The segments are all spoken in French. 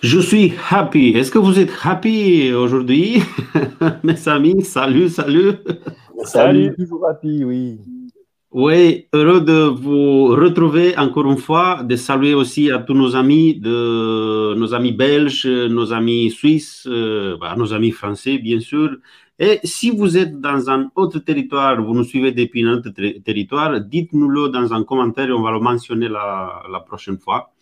Je suis happy. Est-ce que vous êtes happy aujourd'hui? Mes amis, salut, salut. Salut, toujours happy, oui. Oui, heureux de vous retrouver encore une fois, de saluer aussi à tous nos amis, de, nos amis belges, nos amis suisses, euh, bah, nos amis français, bien sûr. Et si vous êtes dans un autre territoire, vous nous suivez depuis un autre territoire, dites-nous-le dans un commentaire et on va le mentionner la, la prochaine fois.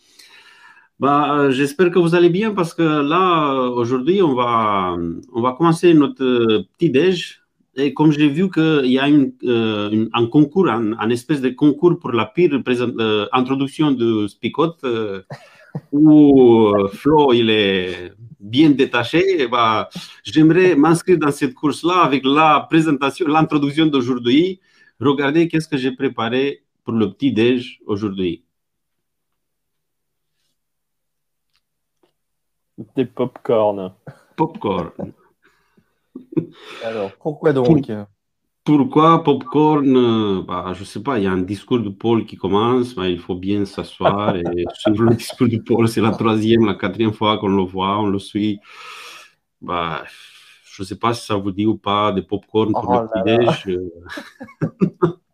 Bah, J'espère que vous allez bien parce que là, aujourd'hui, on va, on va commencer notre petit déj. Et comme j'ai vu qu'il y a une, euh, un concours, un, espèce de concours pour la pire euh, introduction de Spicot, euh, où Flo il est bien détaché, bah, j'aimerais m'inscrire dans cette course-là avec la présentation, l'introduction d'aujourd'hui. Regardez qu'est-ce que j'ai préparé pour le petit déj aujourd'hui. Des pop-corn. Pop-corn. Alors, pourquoi donc Pourquoi pop-corn bah, Je ne sais pas, il y a un discours de Paul qui commence, mais il faut bien s'asseoir. et suivre le discours de Paul, c'est la troisième, la quatrième fois qu'on le voit, on le suit. Bah, je ne sais pas si ça vous dit ou pas, des pop-corn pour oh le petit-déj.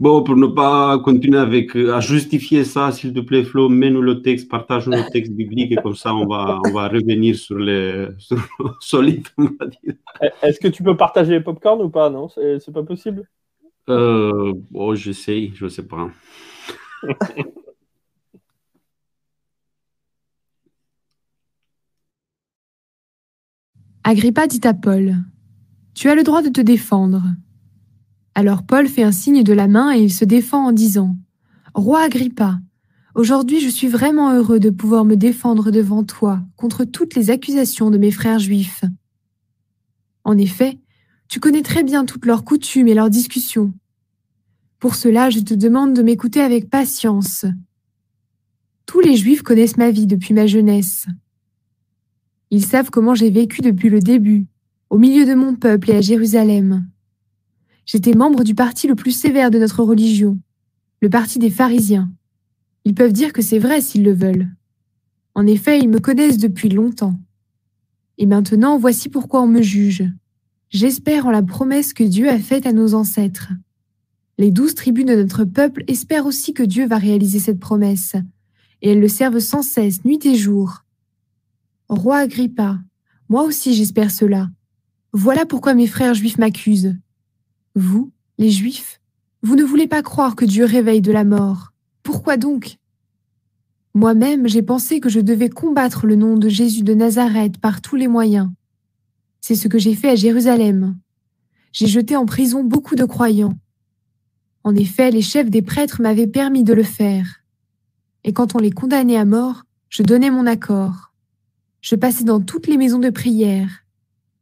Bon, pour ne pas continuer avec, euh, à justifier ça, s'il te plaît, Flo, mets-nous le texte, partage-nous le texte biblique et comme ça, on va, on va revenir sur les sur le solide, on va dire. Est-ce que tu peux partager les popcorn ou pas? Non, c'est pas possible euh, oh, J'essaye, je ne sais pas. Agrippa dit à Paul Tu as le droit de te défendre. Alors Paul fait un signe de la main et il se défend en disant Roi Agrippa, aujourd'hui je suis vraiment heureux de pouvoir me défendre devant toi contre toutes les accusations de mes frères juifs. En effet, tu connais très bien toutes leurs coutumes et leurs discussions. Pour cela, je te demande de m'écouter avec patience. Tous les Juifs connaissent ma vie depuis ma jeunesse. Ils savent comment j'ai vécu depuis le début, au milieu de mon peuple et à Jérusalem. J'étais membre du parti le plus sévère de notre religion, le parti des pharisiens. Ils peuvent dire que c'est vrai s'ils le veulent. En effet, ils me connaissent depuis longtemps. Et maintenant, voici pourquoi on me juge. J'espère en la promesse que Dieu a faite à nos ancêtres. Les douze tribus de notre peuple espèrent aussi que Dieu va réaliser cette promesse, et elles le servent sans cesse, nuit et jour. Roi Agrippa, moi aussi j'espère cela. Voilà pourquoi mes frères juifs m'accusent. Vous, les Juifs, vous ne voulez pas croire que Dieu réveille de la mort. Pourquoi donc? Moi-même, j'ai pensé que je devais combattre le nom de Jésus de Nazareth par tous les moyens. C'est ce que j'ai fait à Jérusalem. J'ai jeté en prison beaucoup de croyants. En effet, les chefs des prêtres m'avaient permis de le faire. Et quand on les condamnait à mort, je donnais mon accord. Je passais dans toutes les maisons de prière.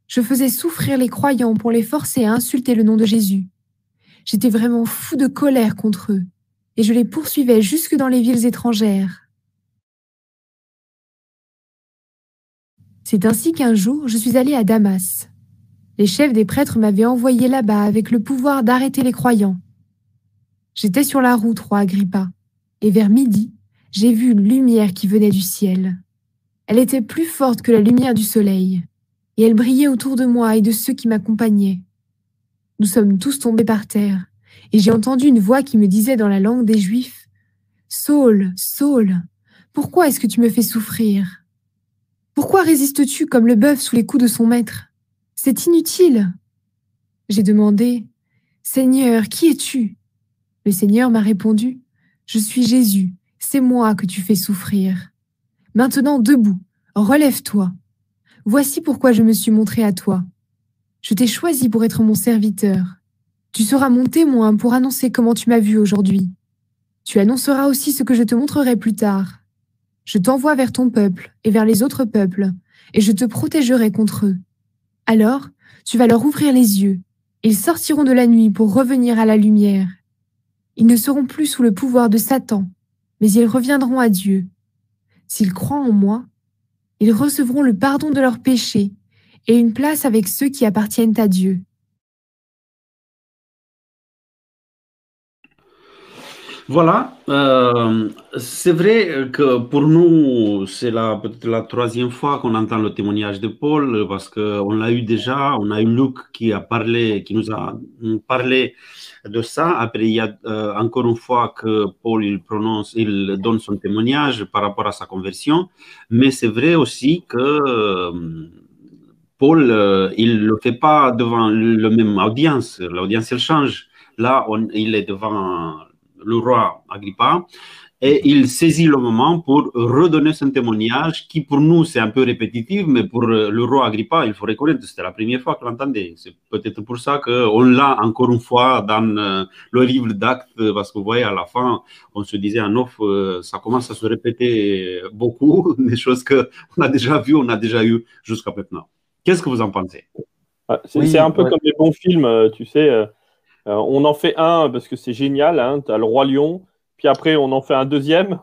Je faisais souffrir les croyants pour les forcer à insulter le nom de Jésus. J'étais vraiment fou de colère contre eux, et je les poursuivais jusque dans les villes étrangères. C'est ainsi qu'un jour je suis allé à Damas. Les chefs des prêtres m'avaient envoyé là-bas avec le pouvoir d'arrêter les croyants. J'étais sur la route, roi Agrippa, et vers midi, j'ai vu une lumière qui venait du ciel. Elle était plus forte que la lumière du soleil et elle brillait autour de moi et de ceux qui m'accompagnaient. Nous sommes tous tombés par terre, et j'ai entendu une voix qui me disait dans la langue des Juifs, Saul, Saul, pourquoi est-ce que tu me fais souffrir? Pourquoi résistes-tu comme le bœuf sous les coups de son maître? C'est inutile. J'ai demandé, Seigneur, qui es-tu? Le Seigneur m'a répondu, Je suis Jésus, c'est moi que tu fais souffrir. Maintenant debout, relève-toi. Voici pourquoi je me suis montré à toi. Je t'ai choisi pour être mon serviteur. Tu seras mon témoin pour annoncer comment tu m'as vu aujourd'hui. Tu annonceras aussi ce que je te montrerai plus tard. Je t'envoie vers ton peuple et vers les autres peuples, et je te protégerai contre eux. Alors, tu vas leur ouvrir les yeux. Ils sortiront de la nuit pour revenir à la lumière. Ils ne seront plus sous le pouvoir de Satan, mais ils reviendront à Dieu. S'ils croient en moi, ils recevront le pardon de leurs péchés et une place avec ceux qui appartiennent à Dieu. Voilà, euh, c'est vrai que pour nous, c'est peut-être la troisième fois qu'on entend le témoignage de Paul, parce qu'on l'a eu déjà, on a eu Luc qui a parlé, qui nous a parlé de ça. Après, il y a euh, encore une fois que Paul il prononce, il donne son témoignage par rapport à sa conversion, mais c'est vrai aussi que euh, Paul, il ne le fait pas devant la même audience. L'audience, elle change. Là, on, il est devant le roi Agrippa, et il saisit le moment pour redonner son témoignage, qui pour nous c'est un peu répétitif, mais pour le roi Agrippa, il faut reconnaître que c'était la première fois qu'il l'entendait. C'est peut-être pour ça qu'on l'a encore une fois dans euh, le livre d'actes, parce que vous voyez, à la fin, on se disait en off, euh, ça commence à se répéter beaucoup, des choses qu'on a déjà vues, on a déjà eu jusqu'à maintenant. Qu'est-ce que vous en pensez? C'est un peu comme les bons films, euh, tu sais euh, on en fait un parce que c'est génial, hein, tu as le Roi Lion, puis après on en fait un deuxième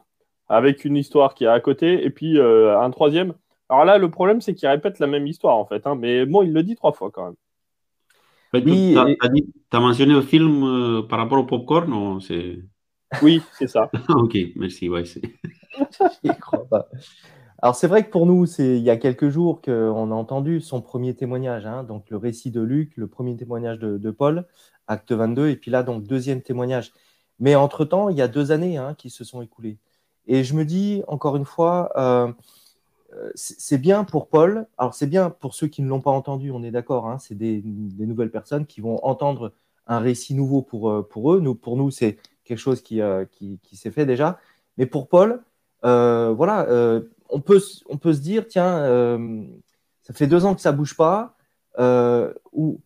avec une histoire qui est à côté, et puis euh, un troisième. Alors là, le problème, c'est qu'il répète la même histoire en fait, hein, mais bon, il le dit trois fois quand même. Oui, tu as, mentionné le film euh, par rapport au popcorn non Oui, c'est ça. ok, merci. Ouais, crois pas. Alors c'est vrai que pour nous, c'est il y a quelques jours qu'on a entendu son premier témoignage, hein, donc le récit de Luc, le premier témoignage de Paul acte 22, et puis là, donc, deuxième témoignage. Mais entre-temps, il y a deux années hein, qui se sont écoulées. Et je me dis, encore une fois, euh, euh, c'est bien pour Paul, alors c'est bien pour ceux qui ne l'ont pas entendu, on est d'accord, hein, c'est des, nouvelles personnes qui vont entendre un récit nouveau pour, euh, pour eux. Nous, pour nous, c'est quelque chose qui, qui, qui s'est fait déjà. Mais pour Paul, voilà, on, peut, on peut se dire, tiens, ça fait deux ans que ça bouge pas, ou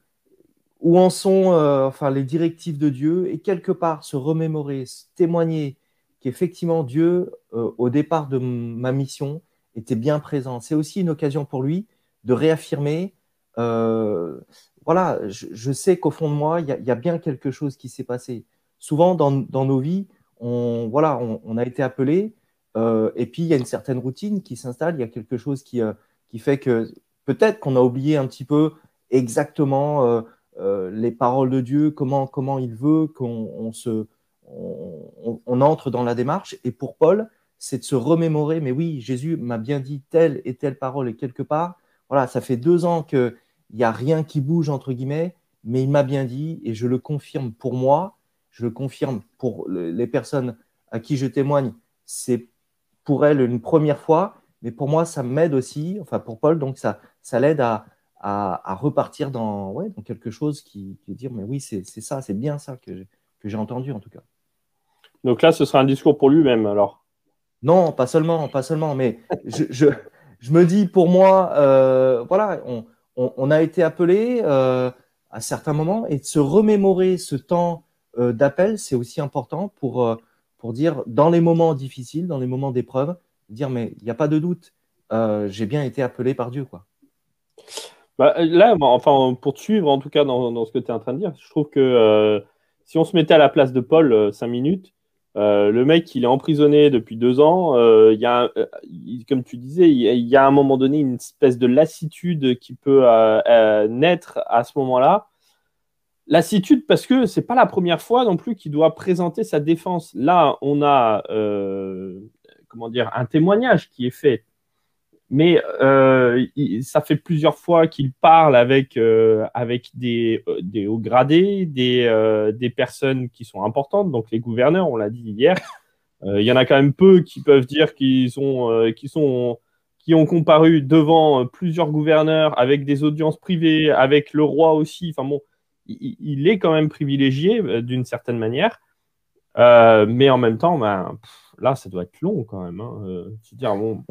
où en sont euh, enfin, les directives de Dieu et quelque part se remémorer, témoigner qu'effectivement Dieu, euh, au départ de ma mission, était bien présent. C'est aussi une occasion pour lui de réaffirmer, euh, voilà, je, sais qu'au fond de moi, il y, a bien quelque chose qui s'est passé. Souvent dans, nos vies, on, voilà, on, a été appelé, et puis il y a une certaine routine qui s'installe, il y a quelque chose qui, qui fait que peut-être qu'on a oublié un petit peu exactement les paroles de Dieu, comment, comment il veut qu'on se, on, entre dans la démarche. Et pour Paul, c'est de se remémorer, mais oui, Jésus m'a bien dit telle et telle parole, et quelque part, voilà, ça fait deux ans qu'il n'y a rien qui bouge, entre guillemets, mais il m'a bien dit, et je le confirme pour moi, je le confirme pour les personnes à qui je témoigne, c'est pour elles une première fois, mais pour moi, ça m'aide aussi, enfin pour Paul, donc ça, ça l'aide à, à, repartir dans, ouais, dans quelque chose qui, qui dire mais oui, c'est ça, c'est bien ça que j'ai entendu en tout cas. Donc là, ce sera un discours pour lui-même alors Non, pas seulement, pas seulement, mais je, je, je me dis pour moi, euh, voilà, on, on, a été appelé euh, à certains moments et de se remémorer ce temps euh, d'appel, c'est aussi important pour, pour dire dans les moments difficiles, dans les moments d'épreuve, dire mais il n'y a pas de doute, j'ai bien été appelé par Dieu. quoi. Bah, là, enfin, pour te suivre, en tout cas, dans, ce que tu es en train de dire, je trouve que euh, si on se mettait à la place de Paul euh, cinq minutes, euh, le mec, il est emprisonné depuis deux ans. il y a, comme tu disais, il y, a, à un moment donné une espèce de lassitude qui peut naître à ce moment-là. Lassitude parce que c'est pas la première fois non plus qu'il doit présenter sa défense. Là, on a comment dire un témoignage qui est fait mais euh, ça fait plusieurs fois qu'il parle avec, euh, avec des, euh, des hauts gradés, des, des personnes qui sont importantes, donc les gouverneurs, on l'a dit hier. Il y en a quand même peu qui peuvent dire qu'ils qui sont, qui ont comparu devant plusieurs gouverneurs avec des audiences privées, avec le roi aussi. Enfin bon, il, est quand même privilégié d'une certaine manière. mais en même temps, ben, là, ça doit être long quand même. Hein. dire, bon,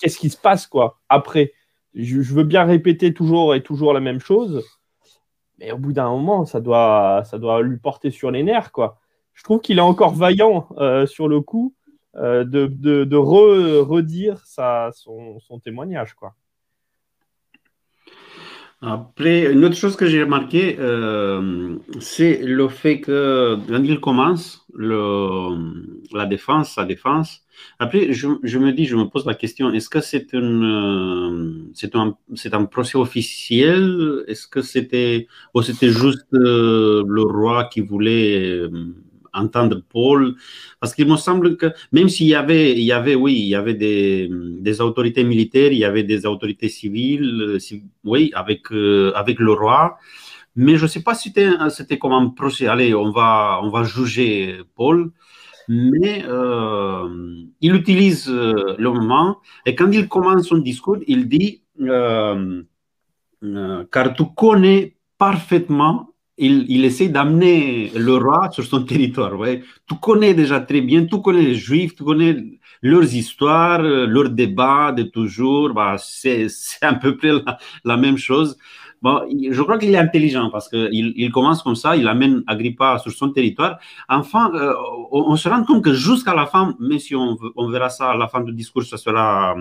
qu'est-ce qui se passe quoi après je, veux bien répéter toujours et toujours la même chose, mais au bout d'un moment, ça doit, ça doit lui porter sur les nerfs quoi. Je trouve qu'il est encore vaillant euh, sur le coup euh, de, redire son, témoignage. Après, une autre chose que j'ai remarqué, euh, c'est le fait que quand il commence le, la défense, sa défense, après, je, je, me dis, je me pose la question, est-ce que c'est euh, c'est un, un, procès officiel? Est-ce que c'était, ou c'était juste euh, le roi qui voulait entendre Paul, parce qu'il me semble que même s'il y avait, il y avait, oui, il y avait des, autorités militaires, il y avait des autorités civiles, oui, avec, avec le roi, mais je ne sais pas si c'était comme un procès. Allez, on va, on va juger Paul mais euh, il utilise euh, le moment et quand il commence son discours, il dit euh, car tu connais parfaitement. Il, il essaie d'amener le roi sur son territoire. Ouais. Tu connais déjà très bien, tu connais les Juifs, tu connais leurs histoires, leurs débats de toujours. Bah, c'est à peu près la, même chose. Bon, je crois qu'il est intelligent parce qu'il il commence comme ça, il amène Agrippa sur son territoire. Enfin, euh, on, se rend compte que jusqu'à la fin, même si on, on, verra ça à la fin du discours, ça sera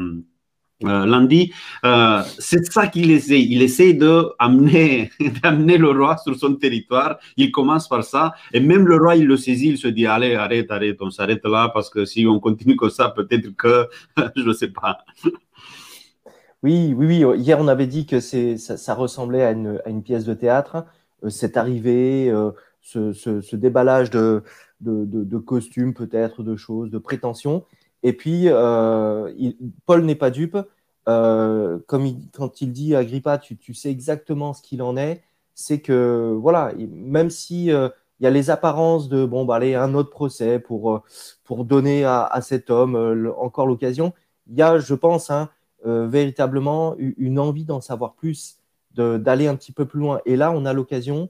euh, lundi, euh, c'est ça qu'il essaie. Il essaie d'amener d'amener le roi sur son territoire. Il commence par ça. Et même le roi, il le saisit, il se dit, allez, arrête, arrête, on s'arrête là parce que si on continue comme ça, peut-être que, je ne sais pas. Oui, oui, oui. Hier, on avait dit que c'est, ça, ressemblait à une, pièce de théâtre. Euh, cette arrivée, ce, déballage de costumes, peut-être, de choses, de prétentions. Et puis, euh, Paul n'est pas dupe. Euh, comme quand il dit Agrippa, tu, sais exactement ce qu'il en est, c'est que, voilà, même si euh, il y a les apparences de, bon, bah, allez, un autre procès pour, pour donner à, à cet homme encore l'occasion, il y a, je pense, hein, véritablement une envie d'en savoir plus, d'aller un petit peu plus loin. Et là, on a l'occasion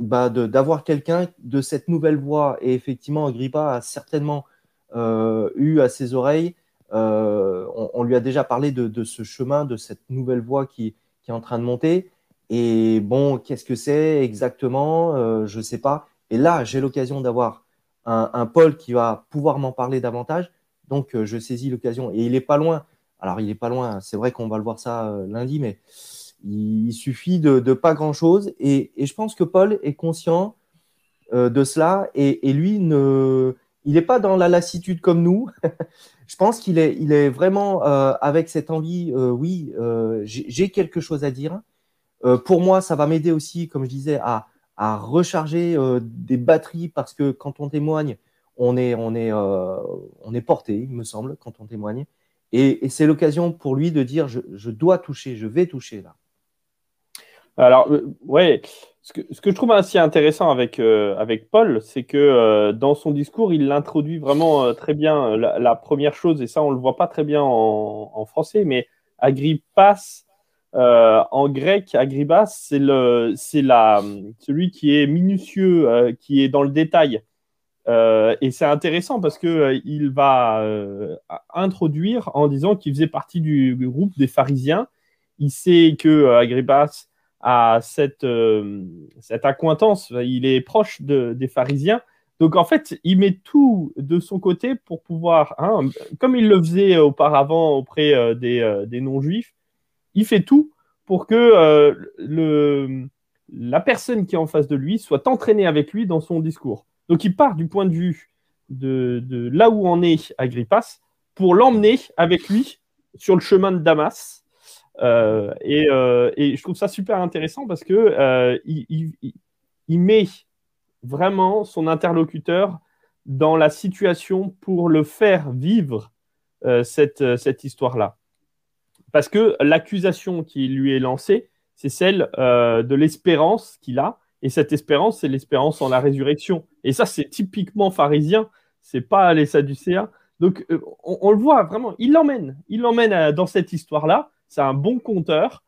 bah, d'avoir quelqu'un de cette nouvelle voix. Et effectivement, Agrippa a certainement eu à ses oreilles, euh, on, lui a déjà parlé de, ce chemin, de cette nouvelle voie qui, est en train de monter. Et bon, qu'est-ce que c'est exactement Je ne sais pas. Et là, j'ai l'occasion d'avoir un, Paul qui va pouvoir m'en parler davantage. Donc, je saisis l'occasion. Et il n'est pas loin. Alors, il n'est pas loin. C'est vrai qu'on va le voir ça euh, lundi, mais il suffit de, pas grand-chose. Et, je pense que Paul est conscient euh, de cela. Et, lui, ne, il n'est pas dans la lassitude comme nous. je pense qu'il est, vraiment euh, avec cette envie, oui, j'ai quelque chose à dire. pour moi, ça va m'aider aussi, comme je disais, à, recharger des batteries parce que quand on témoigne, on est, porté, il me semble, quand on témoigne. Et, c'est l'occasion pour lui de dire je, dois toucher, je vais toucher là. Alors, euh, ouais, ce que, ce que, je trouve assez intéressant avec, euh, avec Paul, c'est que euh, dans son discours, il l'introduit vraiment très bien. La, première chose, et ça, on ne le voit pas très bien en, français, mais Agrippas, en grec, Agribas, c'est celui qui est minutieux, qui est dans le détail. Euh, et c'est intéressant parce que euh, il va euh, introduire en disant qu'il faisait partie du, groupe des pharisiens. Il sait que a cette, cette accointance, il est proche des pharisiens. Donc en fait, il met tout de son côté pour pouvoir, hein, comme il le faisait auparavant auprès des, des non-juifs, il fait tout pour que le, la personne qui est en face de lui soit entraînée avec lui dans son discours. Donc il part du point de vue de, là où en est Agrippas pour l'emmener avec lui sur le chemin de Damas. Euh, euh, et, je trouve ça super intéressant parce que euh, il, met vraiment son interlocuteur dans la situation pour le faire vivre cette, cette histoire-là. Parce que l'accusation qui lui est lancée, c'est celle de l'espérance qu'il a et cette espérance, c'est l'espérance en la résurrection. Et ça, c'est typiquement pharisien, c'est pas les Sadducéens. Donc, euh, on, le voit vraiment, il l'emmène, il l'emmène dans cette histoire-là. C'est un bon conteur.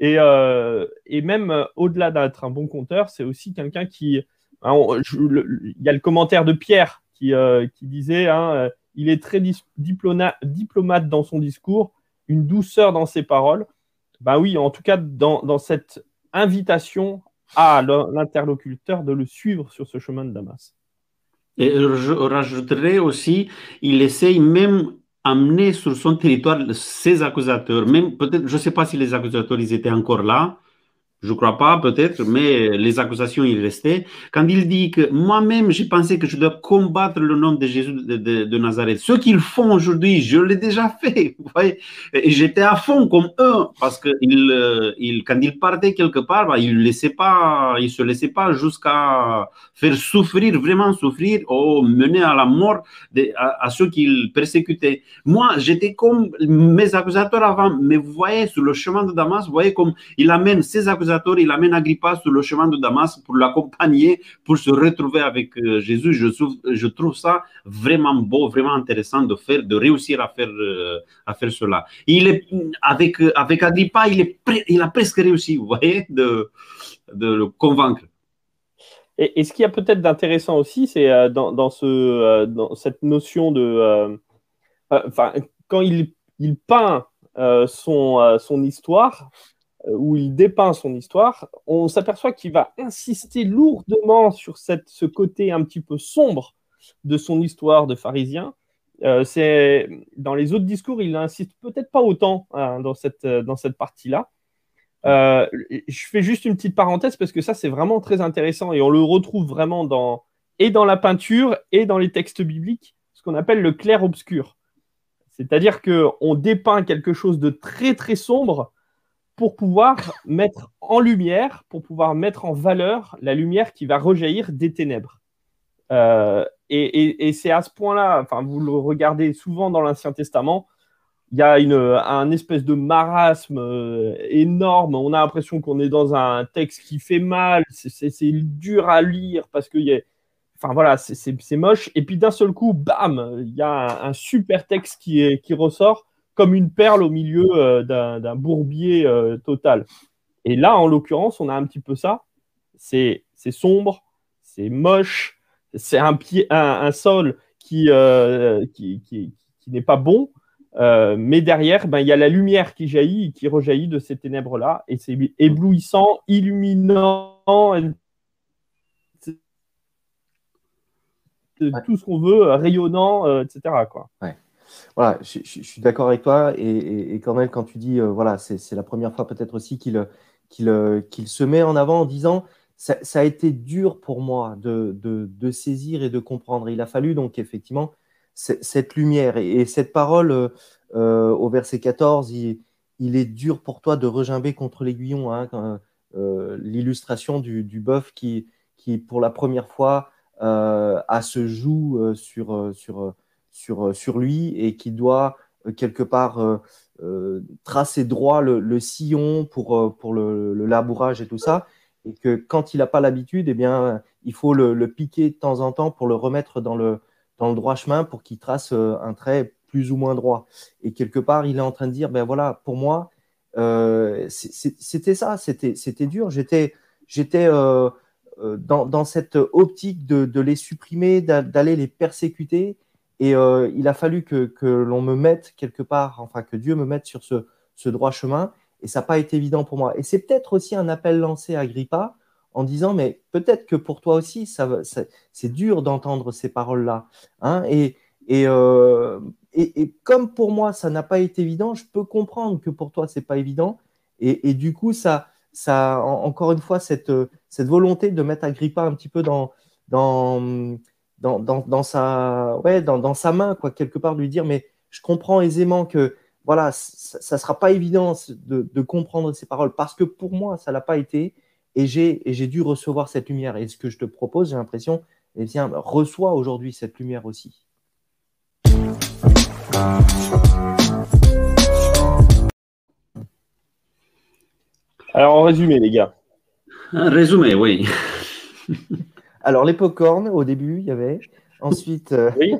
Et, euh, et même au-delà d'être un bon conteur, c'est aussi quelqu'un qui. Hein, il y a le commentaire de Pierre qui, qui disait hein, il est très diplomate dans son discours, une douceur dans ses paroles. Ben oui, en tout cas, dans, dans cette invitation à l'interlocuteur de le suivre sur ce chemin de Damas. Et je rajouterais aussi, il essaye même amener sur son territoire ses accusateurs, même peut-être, je ne sais pas si les accusateurs ils étaient encore là, je ne crois pas, peut-être, mais les accusations, il restait. Quand il dit que moi-même, j'ai pensé que je dois combattre le nom de Jésus de, Nazareth. Ce qu'ils font aujourd'hui, je l'ai déjà fait. Vous voyez j'étais à fond comme eux, parce que euh, quand ils partaient quelque part, bah, ils ne pas, se laissaient pas jusqu'à faire souffrir, vraiment souffrir, ou mener à la mort à, ceux qu'ils persécutaient. Moi, j'étais comme mes accusateurs avant, mais vous voyez, sur le chemin de Damas, vous voyez comme il amène ses accusateurs il amène Agrippa sur le chemin de Damas pour l'accompagner, pour se retrouver avec euh, Jésus. Je trouve, ça vraiment beau, vraiment intéressant de faire, de réussir à faire, euh, à faire cela. Il est, avec, avec Agrippa, il, est, il a presque réussi, vous voyez, de, de le convaincre. Et, ce qu'il y a peut-être d'intéressant aussi, c'est euh, dans, dans, ce, dans cette notion de. Enfin, quand il, il peint son, son histoire, euh, où il dépeint son histoire, on s'aperçoit qu'il va insister lourdement sur cette, ce côté un petit peu sombre de son histoire de pharisien. Euh, c'est dans les autres discours, il insiste peut-être pas autant hein, dans cette, dans cette partie-là. Euh, je fais juste une petite parenthèse parce que ça c'est vraiment très intéressant et on le retrouve vraiment dans et dans la peinture et dans les textes bibliques, ce qu'on appelle le clair-obscur. C'est-à-dire que on dépeint quelque chose de très très sombre pour pouvoir mettre en lumière, pour pouvoir mettre en valeur la lumière qui va rejaillir des ténèbres. Euh, et, c'est à ce point-là, enfin, vous le regardez souvent dans l'Ancien Testament, il y a une, un espèce de marasme euh, énorme. On a l'impression qu'on est dans un texte qui fait mal, c'est dur à lire parce que y a, enfin voilà, c'est moche. Et puis d'un seul coup, bam, il y a un, super texte qui, est, qui ressort comme une perle au milieu euh, d'un bourbier euh, total. Et là, en l'occurrence, on a un petit peu ça. C'est sombre, c'est moche, c'est un, sol qui, euh, qui, qui, n'est pas bon, mais derrière, ben, il y a la lumière qui jaillit, qui rejaillit de ces ténèbres-là, et c'est éblouissant, illuminant, tout ce qu'on veut, rayonnant, etc. Quoi. Ouais voilà, je, suis d'accord avec toi. Et, Cornel, quand tu dis, euh, voilà, c'est la première fois peut-être aussi qu'il qu'il se met en avant en disant, ça, a été dur pour moi de, de, saisir et de comprendre. Il a fallu donc effectivement cette lumière et, cette parole euh, euh, au verset 14, il, est dur pour toi de regimber contre l'aiguillon. Hein, L'illustration du, du bœuf qui, qui, pour la première fois, a se joue sur, sur sur, euh, sur lui et qui doit euh, quelque part euh, tracer droit le, sillon pour, pour le, labourage et tout ça. Et que quand il n'a pas l'habitude, eh bien, il faut le, piquer de temps en temps pour le remettre dans le, dans le droit chemin pour qu'il trace un trait plus ou moins droit. Et quelque part, il est en train de dire, ben voilà, pour moi, c'était ça, c'était dur. J'étais j'étais dans, dans, cette optique de les supprimer, d'aller les persécuter. Et euh, il a fallu que, l'on me mette quelque part, enfin que Dieu me mette sur ce, droit chemin. Et ça n'a pas été évident pour moi. Et c'est peut-être aussi un appel lancé à Agrippa en disant, mais peut-être que pour toi aussi, c'est dur d'entendre ces paroles-là. Hein. Euh, et, et, comme pour moi, ça n'a pas été évident, je peux comprendre que pour toi, c'est pas évident. Et, du coup, ça, ça encore une fois, cette, cette volonté de mettre Agrippa un petit peu dans, dans dans, sa, ouais, dans, sa main, quoi, quelque part, lui dire, mais je comprends aisément que voilà, ça ne sera pas évident de, comprendre ces paroles parce que pour moi, ça ne l'a pas été et j'ai dû recevoir cette lumière. Et ce que je te propose, j'ai l'impression, eh bien, reçois aujourd'hui cette lumière aussi. Alors, en résumé, les gars. Un résumé, oui. Alors, les popcorn, au début, il y avait. Ensuite. Euh, oui.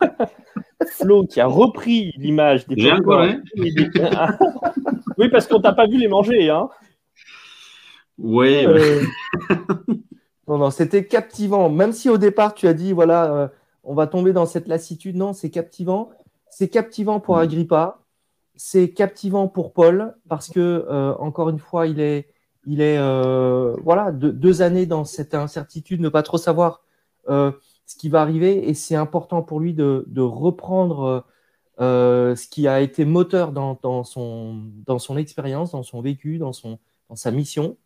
Flo qui a repris l'image des popcorn. oui, parce qu'on t'a pas vu les manger. Hein. Oui. Euh, non, non, c'était captivant. Même si au départ, tu as dit, voilà, euh, on va tomber dans cette lassitude. Non, c'est captivant. C'est captivant pour Agrippa. C'est captivant pour Paul parce que, encore une fois, il est il est euh, voilà deux années dans cette incertitude, ne pas trop savoir euh, ce qui va arriver, et c'est important pour lui de, reprendre euh, ce qui a été moteur dans, son, expérience, dans son vécu, dans sa mission,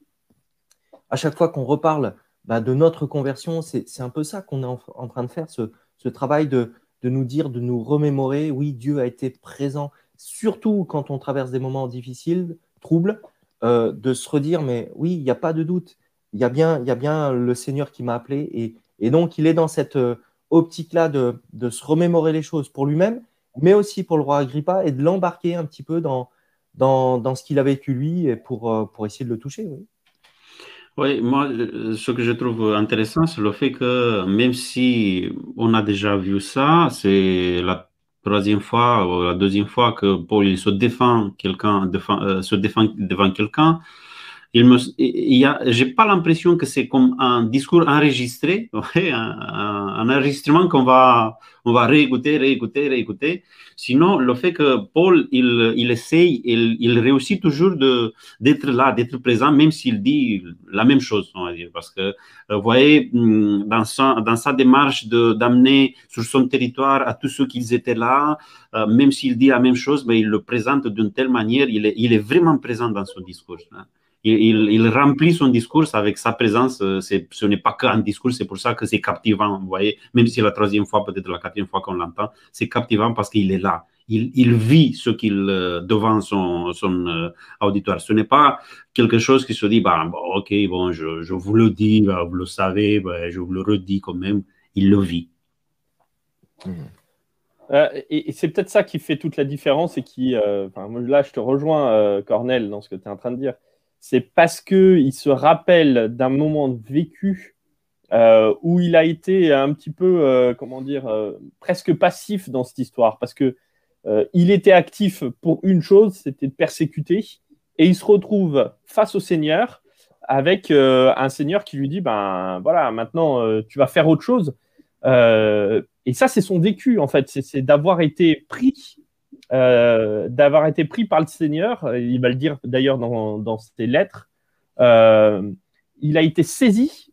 à chaque fois qu'on reparle bah, de notre conversion, c'est un peu ça qu'on est en, train de faire, ce, travail de, nous dire, de nous remémorer, oui, Dieu a été présent, surtout quand on traverse des moments difficiles, troubles, euh, de se redire, mais oui, il n'y a pas de doute, il y, a bien, y a bien le Seigneur qui m'a appelé, et, et, donc il est dans cette euh, optique-là de, de, se remémorer les choses pour lui-même, mais aussi pour le roi Agrippa, et de l'embarquer un petit peu dans, dans, dans ce qu'il a vécu lui, et pour, euh, pour essayer de le toucher. Oui. Oui, moi, ce que je trouve intéressant, c'est le fait que même si on a déjà vu ça, c'est la troisième fois ou la deuxième fois que Paul se défend quelqu'un, euh, se défend devant quelqu'un, il me, y a, j'ai pas l'impression que c'est comme un discours enregistré, un, enregistrement qu'on va, on va réécouter, réécouter, réécouter. Sinon, le fait que Paul, il, il essaye, il, il réussit toujours de, d'être là, d'être présent, même s'il dit la même chose, on va dire. Parce que, euh, vous voyez, hmm, dans sa, dans sa démarche de, d'amener sur son territoire à tous ceux qui étaient là, euh, même s'il dit la même chose, mais il le présente d'une telle manière, il est, il est vraiment présent dans son discours. Hein il, remplit son discours avec sa présence. Euh, ce n'est pas qu'un discours, c'est pour ça que c'est captivant. Vous voyez, même si la troisième fois, peut-être la quatrième fois qu'on l'entend, c'est captivant parce qu'il est là. Il, vit ce qu'il euh, devant son, son euh, auditoire. Ce n'est pas quelque chose qui se dit, bah, ok, bon, je, vous le dis, bah, vous le savez, bah, je vous le redis quand même. Il le vit. et, c'est peut-être ça qui fait toute la différence et qui, là, je te rejoins, Cornel, dans ce que tu es en train de dire c'est parce qu'il se rappelle d'un moment vécu euh, où il a été un petit peu, euh, comment dire, euh, presque passif dans cette histoire, parce que il était actif pour une chose, c'était de persécuter, et il se retrouve face au Seigneur avec un Seigneur qui lui dit, ben voilà, maintenant tu vas faire autre chose. et ça, c'est son vécu en fait, c'est d'avoir été pris euh, d'avoir été pris par le Seigneur, il va le dire d'ailleurs dans, ses lettres, euh, il a été saisi,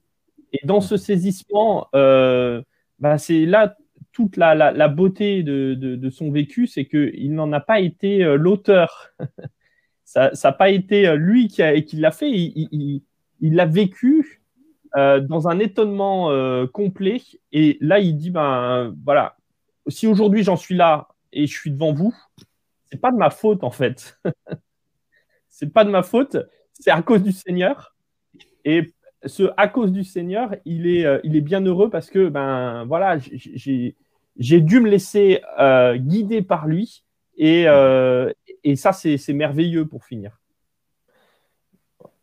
et dans ce saisissement, euh, bah, c'est là toute la, beauté de, son vécu, c'est qu'il n'en a pas été l'auteur. ça n'a pas été lui qui, l'a fait, il l'a vécu dans un étonnement complet, et là il dit, ben voilà, si aujourd'hui j'en suis là, et je suis devant vous, c'est pas de ma faute en fait. c'est pas de ma faute, c'est à cause du Seigneur. Et ce à cause du Seigneur, il est, euh, il est bien heureux parce que ben voilà, j'ai, dû me laisser euh, guider par lui et, euh, et ça c'est, merveilleux pour finir.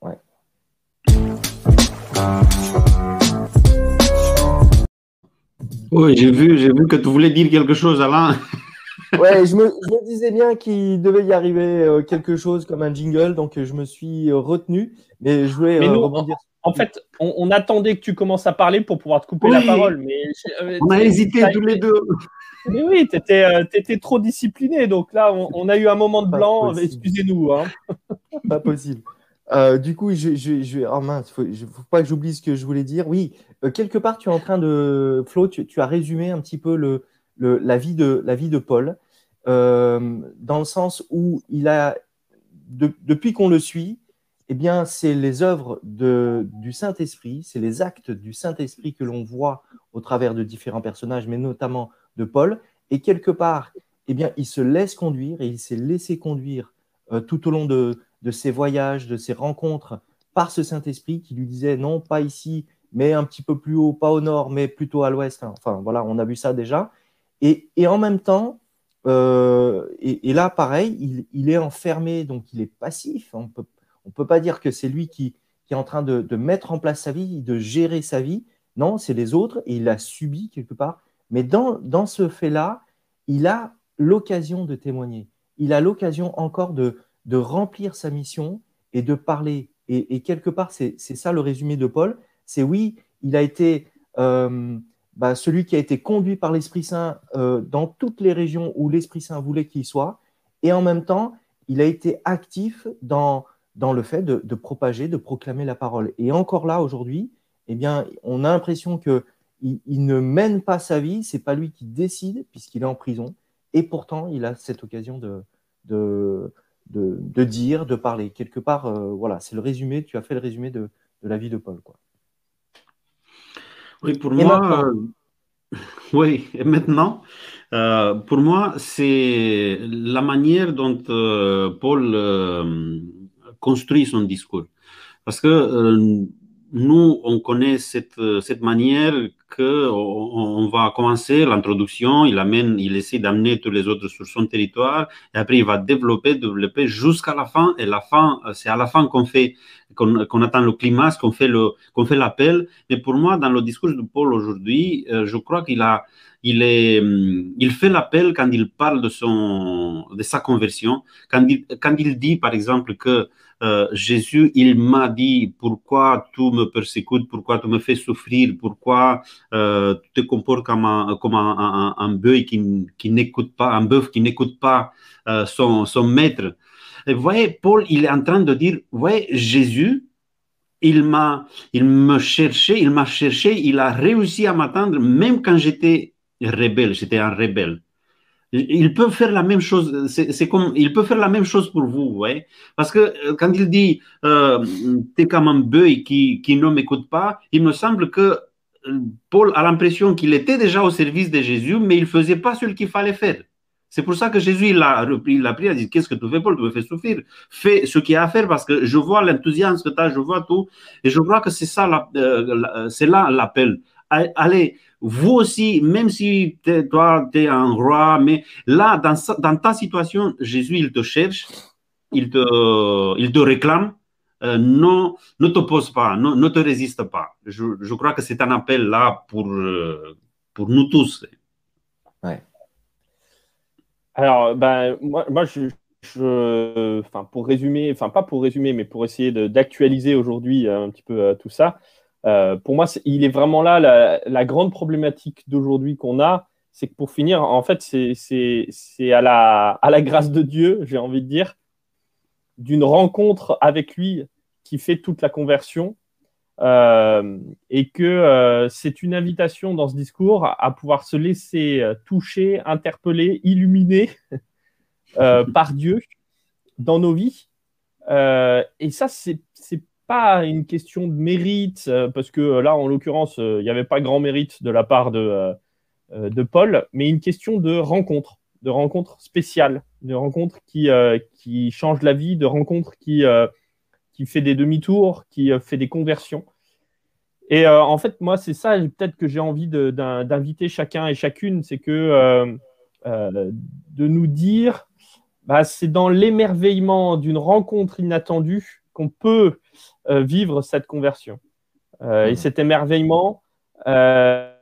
Ouais. Oui, j'ai vu, j'ai vu que tu voulais dire quelque chose, Alain ouais, je me, je me, disais bien qu'il devait y arriver euh, quelque chose comme un jingle, donc euh, je me suis euh, retenu. Mais je voulais rebondir. En fait, on, attendait que tu commences à parler pour pouvoir te couper la parole. Mais, on a hésité tous les deux. Mais oui, tu étais, trop discipliné. Donc là, on, a eu un moment de blanc. Excusez-nous. Hein. Pas possible. du coup, je, je, je oh mince, faut, faut pas que j'oublie ce que je voulais dire. Oui, quelque part, tu es en train de, Flo, tu, tu as résumé un petit peu le, la, vie de, la vie de Paul, euh, dans le sens où il a, depuis qu'on le suit, eh bien, c'est les œuvres de, du Saint-Esprit, c'est les actes du Saint-Esprit que l'on voit au travers de différents personnages, mais notamment de Paul. Et quelque part, eh bien, il se laisse conduire et il s'est laissé conduire euh, tout au long de, de ses voyages, de ses rencontres par ce Saint-Esprit qui lui disait non, pas ici, mais un petit peu plus haut, pas au nord, mais plutôt à l'ouest. Enfin, voilà, on a vu ça déjà. Et, en même temps, euh, et, là, pareil, il, est enfermé, donc il est passif. On peut, ne peut pas dire que c'est lui qui, est en train de, mettre en place sa vie, de gérer sa vie. Non, c'est les autres, et il a subi quelque part. Mais dans, ce fait-là, il a l'occasion de témoigner. Il a l'occasion encore de, remplir sa mission et de parler. Et, quelque part, c'est ça le résumé de Paul. C'est oui, il a été... Euh, bah, celui qui a été conduit par l'Esprit Saint euh, dans toutes les régions où l'Esprit Saint voulait qu'il soit, et en même temps, il a été actif dans, le fait de, propager, de proclamer la parole. Et encore là, aujourd'hui, eh bien, on a l'impression qu'il il ne mène pas sa vie, c'est pas lui qui décide, puisqu'il est en prison, et pourtant, il a cette occasion de, dire, de parler. Quelque part, euh, voilà, c'est le résumé, tu as fait le résumé de, de la vie de Paul. Oui, pour moi, euh, oui, et maintenant, euh, pour moi, c'est la manière dont euh, Paul construit son discours. Parce que nous, on connaît cette, cette manière que on, on va commencer l'introduction, il amène, il essaie d'amener tous les autres sur son territoire, et après il va développer, développer jusqu'à la fin, et la fin, c'est à la fin qu'on fait, qu'on qu'on attend le climat, qu'on fait le, qu'on fait l'appel. Mais pour moi, dans le discours de Paul aujourd'hui, euh, je crois qu'il a, il est, hum, il fait l'appel quand il parle de son, de sa conversion, quand il, quand il dit, par exemple, que euh, Jésus, il m'a dit pourquoi tu me persécutes, pourquoi tu me fais souffrir, pourquoi euh, tu te comportes comme un, comme un, bœuf qui, qui n'écoute pas, un bœuf qui n'écoute pas euh, son, son maître. Et vous voyez, Paul, il est en train de dire, vous Jésus, il m'a, il me cherchait, il m'a cherché, il a réussi à m'attendre, même quand j'étais rebelle, j'étais un rebelle. Il peut faire la même chose. C'est comme il peut faire la même chose pour vous, ouais. Parce que euh, quand il dit euh, t'es comme un bœuf qui, qui ne m'écoute pas, il me semble que euh, Paul a l'impression qu'il était déjà au service de Jésus, mais il faisait pas ce qu'il fallait faire. C'est pour ça que Jésus il a repris, il a pris, il a dit qu'est-ce que tu fais Paul, tu me fais souffrir. Fais ce qu'il y a à faire parce que je vois l'enthousiasme que tu as, je vois tout, et je crois que c'est ça, la, euh, c'est là l'appel. Allez, vous aussi, même si toi, tu es un roi, mais là, dans, dans, ta situation, Jésus, il te cherche, il te, il te réclame. Euh, non, ne t'oppose pas, non, ne te résiste pas. Je, je crois que c'est un appel là pour, euh, pour nous tous. Ouais. Alors, ben, moi, moi je, je, enfin, pour résumer, enfin, pas pour résumer, mais pour essayer d'actualiser aujourd'hui euh, un petit peu euh, tout ça, euh, pour moi, est, il est vraiment là la, la grande problématique d'aujourd'hui qu'on a, c'est que pour finir, en fait, c'est à la, à la grâce de Dieu, j'ai envie de dire, d'une rencontre avec lui qui fait toute la conversion. Euh, et que euh, c'est une invitation dans ce discours à pouvoir se laisser toucher, interpeller, illuminer par Dieu dans nos vies. et ça, c'est pas une question de mérite, parce que là, en l'occurrence, il n'y avait pas grand mérite de la part de, de Paul, mais une question de rencontre, de rencontre spéciale, de rencontre qui, qui change la vie, de rencontre qui, qui fait des demi-tours, qui fait des conversions. Et euh, en fait, moi, c'est ça peut-être que j'ai envie d'inviter chacun et chacune, c'est que euh, euh, de nous dire, bah, c'est dans l'émerveillement d'une rencontre inattendue qu'on peut euh, vivre cette conversion. Euh, et cet émerveillement, euh,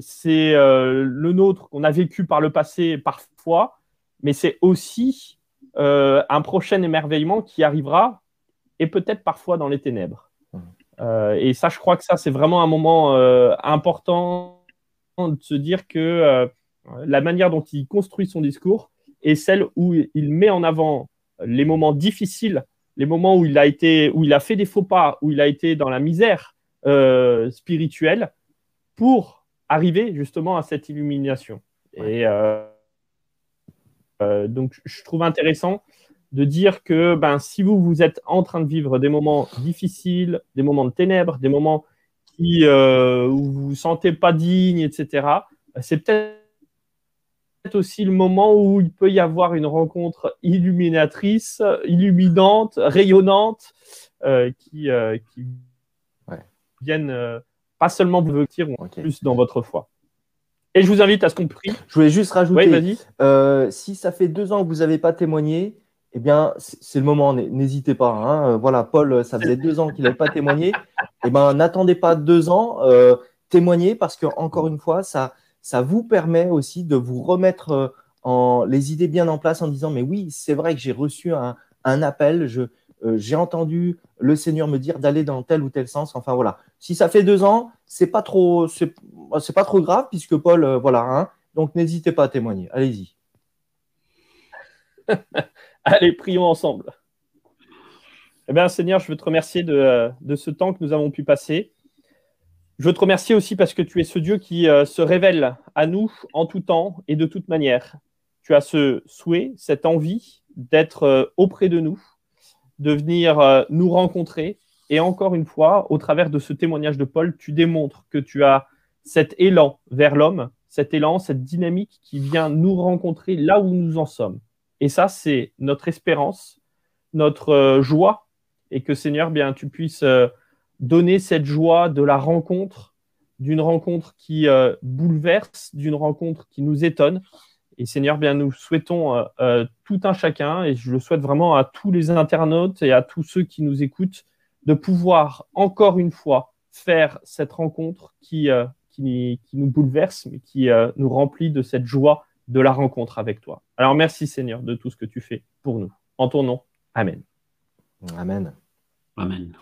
c'est le nôtre qu'on a vécu par le passé parfois, mais c'est aussi un prochain émerveillement qui arrivera, et peut-être parfois dans les ténèbres. Euh, et ça, je crois que ça, c'est vraiment un moment euh, important de se dire que euh, la manière dont il construit son discours est celle où il met en avant les moments difficiles, les moments où il a été, où il a fait des faux pas, où il a été dans la misère euh, spirituelle, pour arriver justement à cette illumination. Et euh, euh, donc, je trouve intéressant de dire que ben, si vous, vous êtes en train de vivre des moments difficiles, des moments de ténèbres, des moments qui, euh, où vous vous sentez pas digne, etc., c'est peut-être aussi le moment où il peut y avoir une rencontre illuminatrice, illuminante, rayonnante, euh, qui, euh, qui ouais. viennent euh, pas seulement vous dire okay. plus dans votre foi. Et je vous invite à ce qu'on prie. Je voulais juste rajouter, oui, euh, si ça fait deux ans que vous n'avez pas témoigné, eh bien, c'est le moment, n'hésitez pas. Hein. Voilà, Paul, ça faisait deux ans qu'il n'avait pas témoigné. Eh bien, n'attendez pas deux ans, témoignez parce que, encore une fois, ça, ça vous permet aussi de vous remettre euh, en, les idées bien en place en disant, mais oui, c'est vrai que j'ai reçu un, appel, euh, j'ai entendu le Seigneur me dire d'aller dans tel ou tel sens. Enfin, voilà. Si ça fait deux ans, c'est pas pas trop grave puisque Paul, euh, voilà. Hein. Donc, n'hésitez pas à témoigner. Allez-y. Allez, prions ensemble. Eh bien, Seigneur, je veux te remercier de, de, ce temps que nous avons pu passer. Je veux te remercier aussi parce que tu es ce Dieu qui euh, se révèle à nous en tout temps et de toute manière. Tu as ce souhait, cette envie d'être euh, auprès de nous, de venir euh, nous rencontrer, Et encore une fois, au travers de ce témoignage de Paul, tu démontres que tu as cet élan vers l'homme, cet élan, cette dynamique qui vient nous rencontrer là où nous en sommes. Et ça, c'est notre espérance, notre joie, et que Seigneur, bien, tu puisses donner cette joie de la rencontre, d'une rencontre qui euh, bouleverse, d'une rencontre qui nous étonne. Et Seigneur, bien, nous souhaitons tout un chacun, et je le souhaite vraiment à tous les internautes et à tous ceux qui nous écoutent, de pouvoir encore une fois faire cette rencontre qui, qui, qui nous bouleverse, mais qui nous remplit de cette joie de la rencontre avec toi. Alors merci Seigneur de tout ce que tu fais pour nous. En ton nom, Amen. Amen. Amen.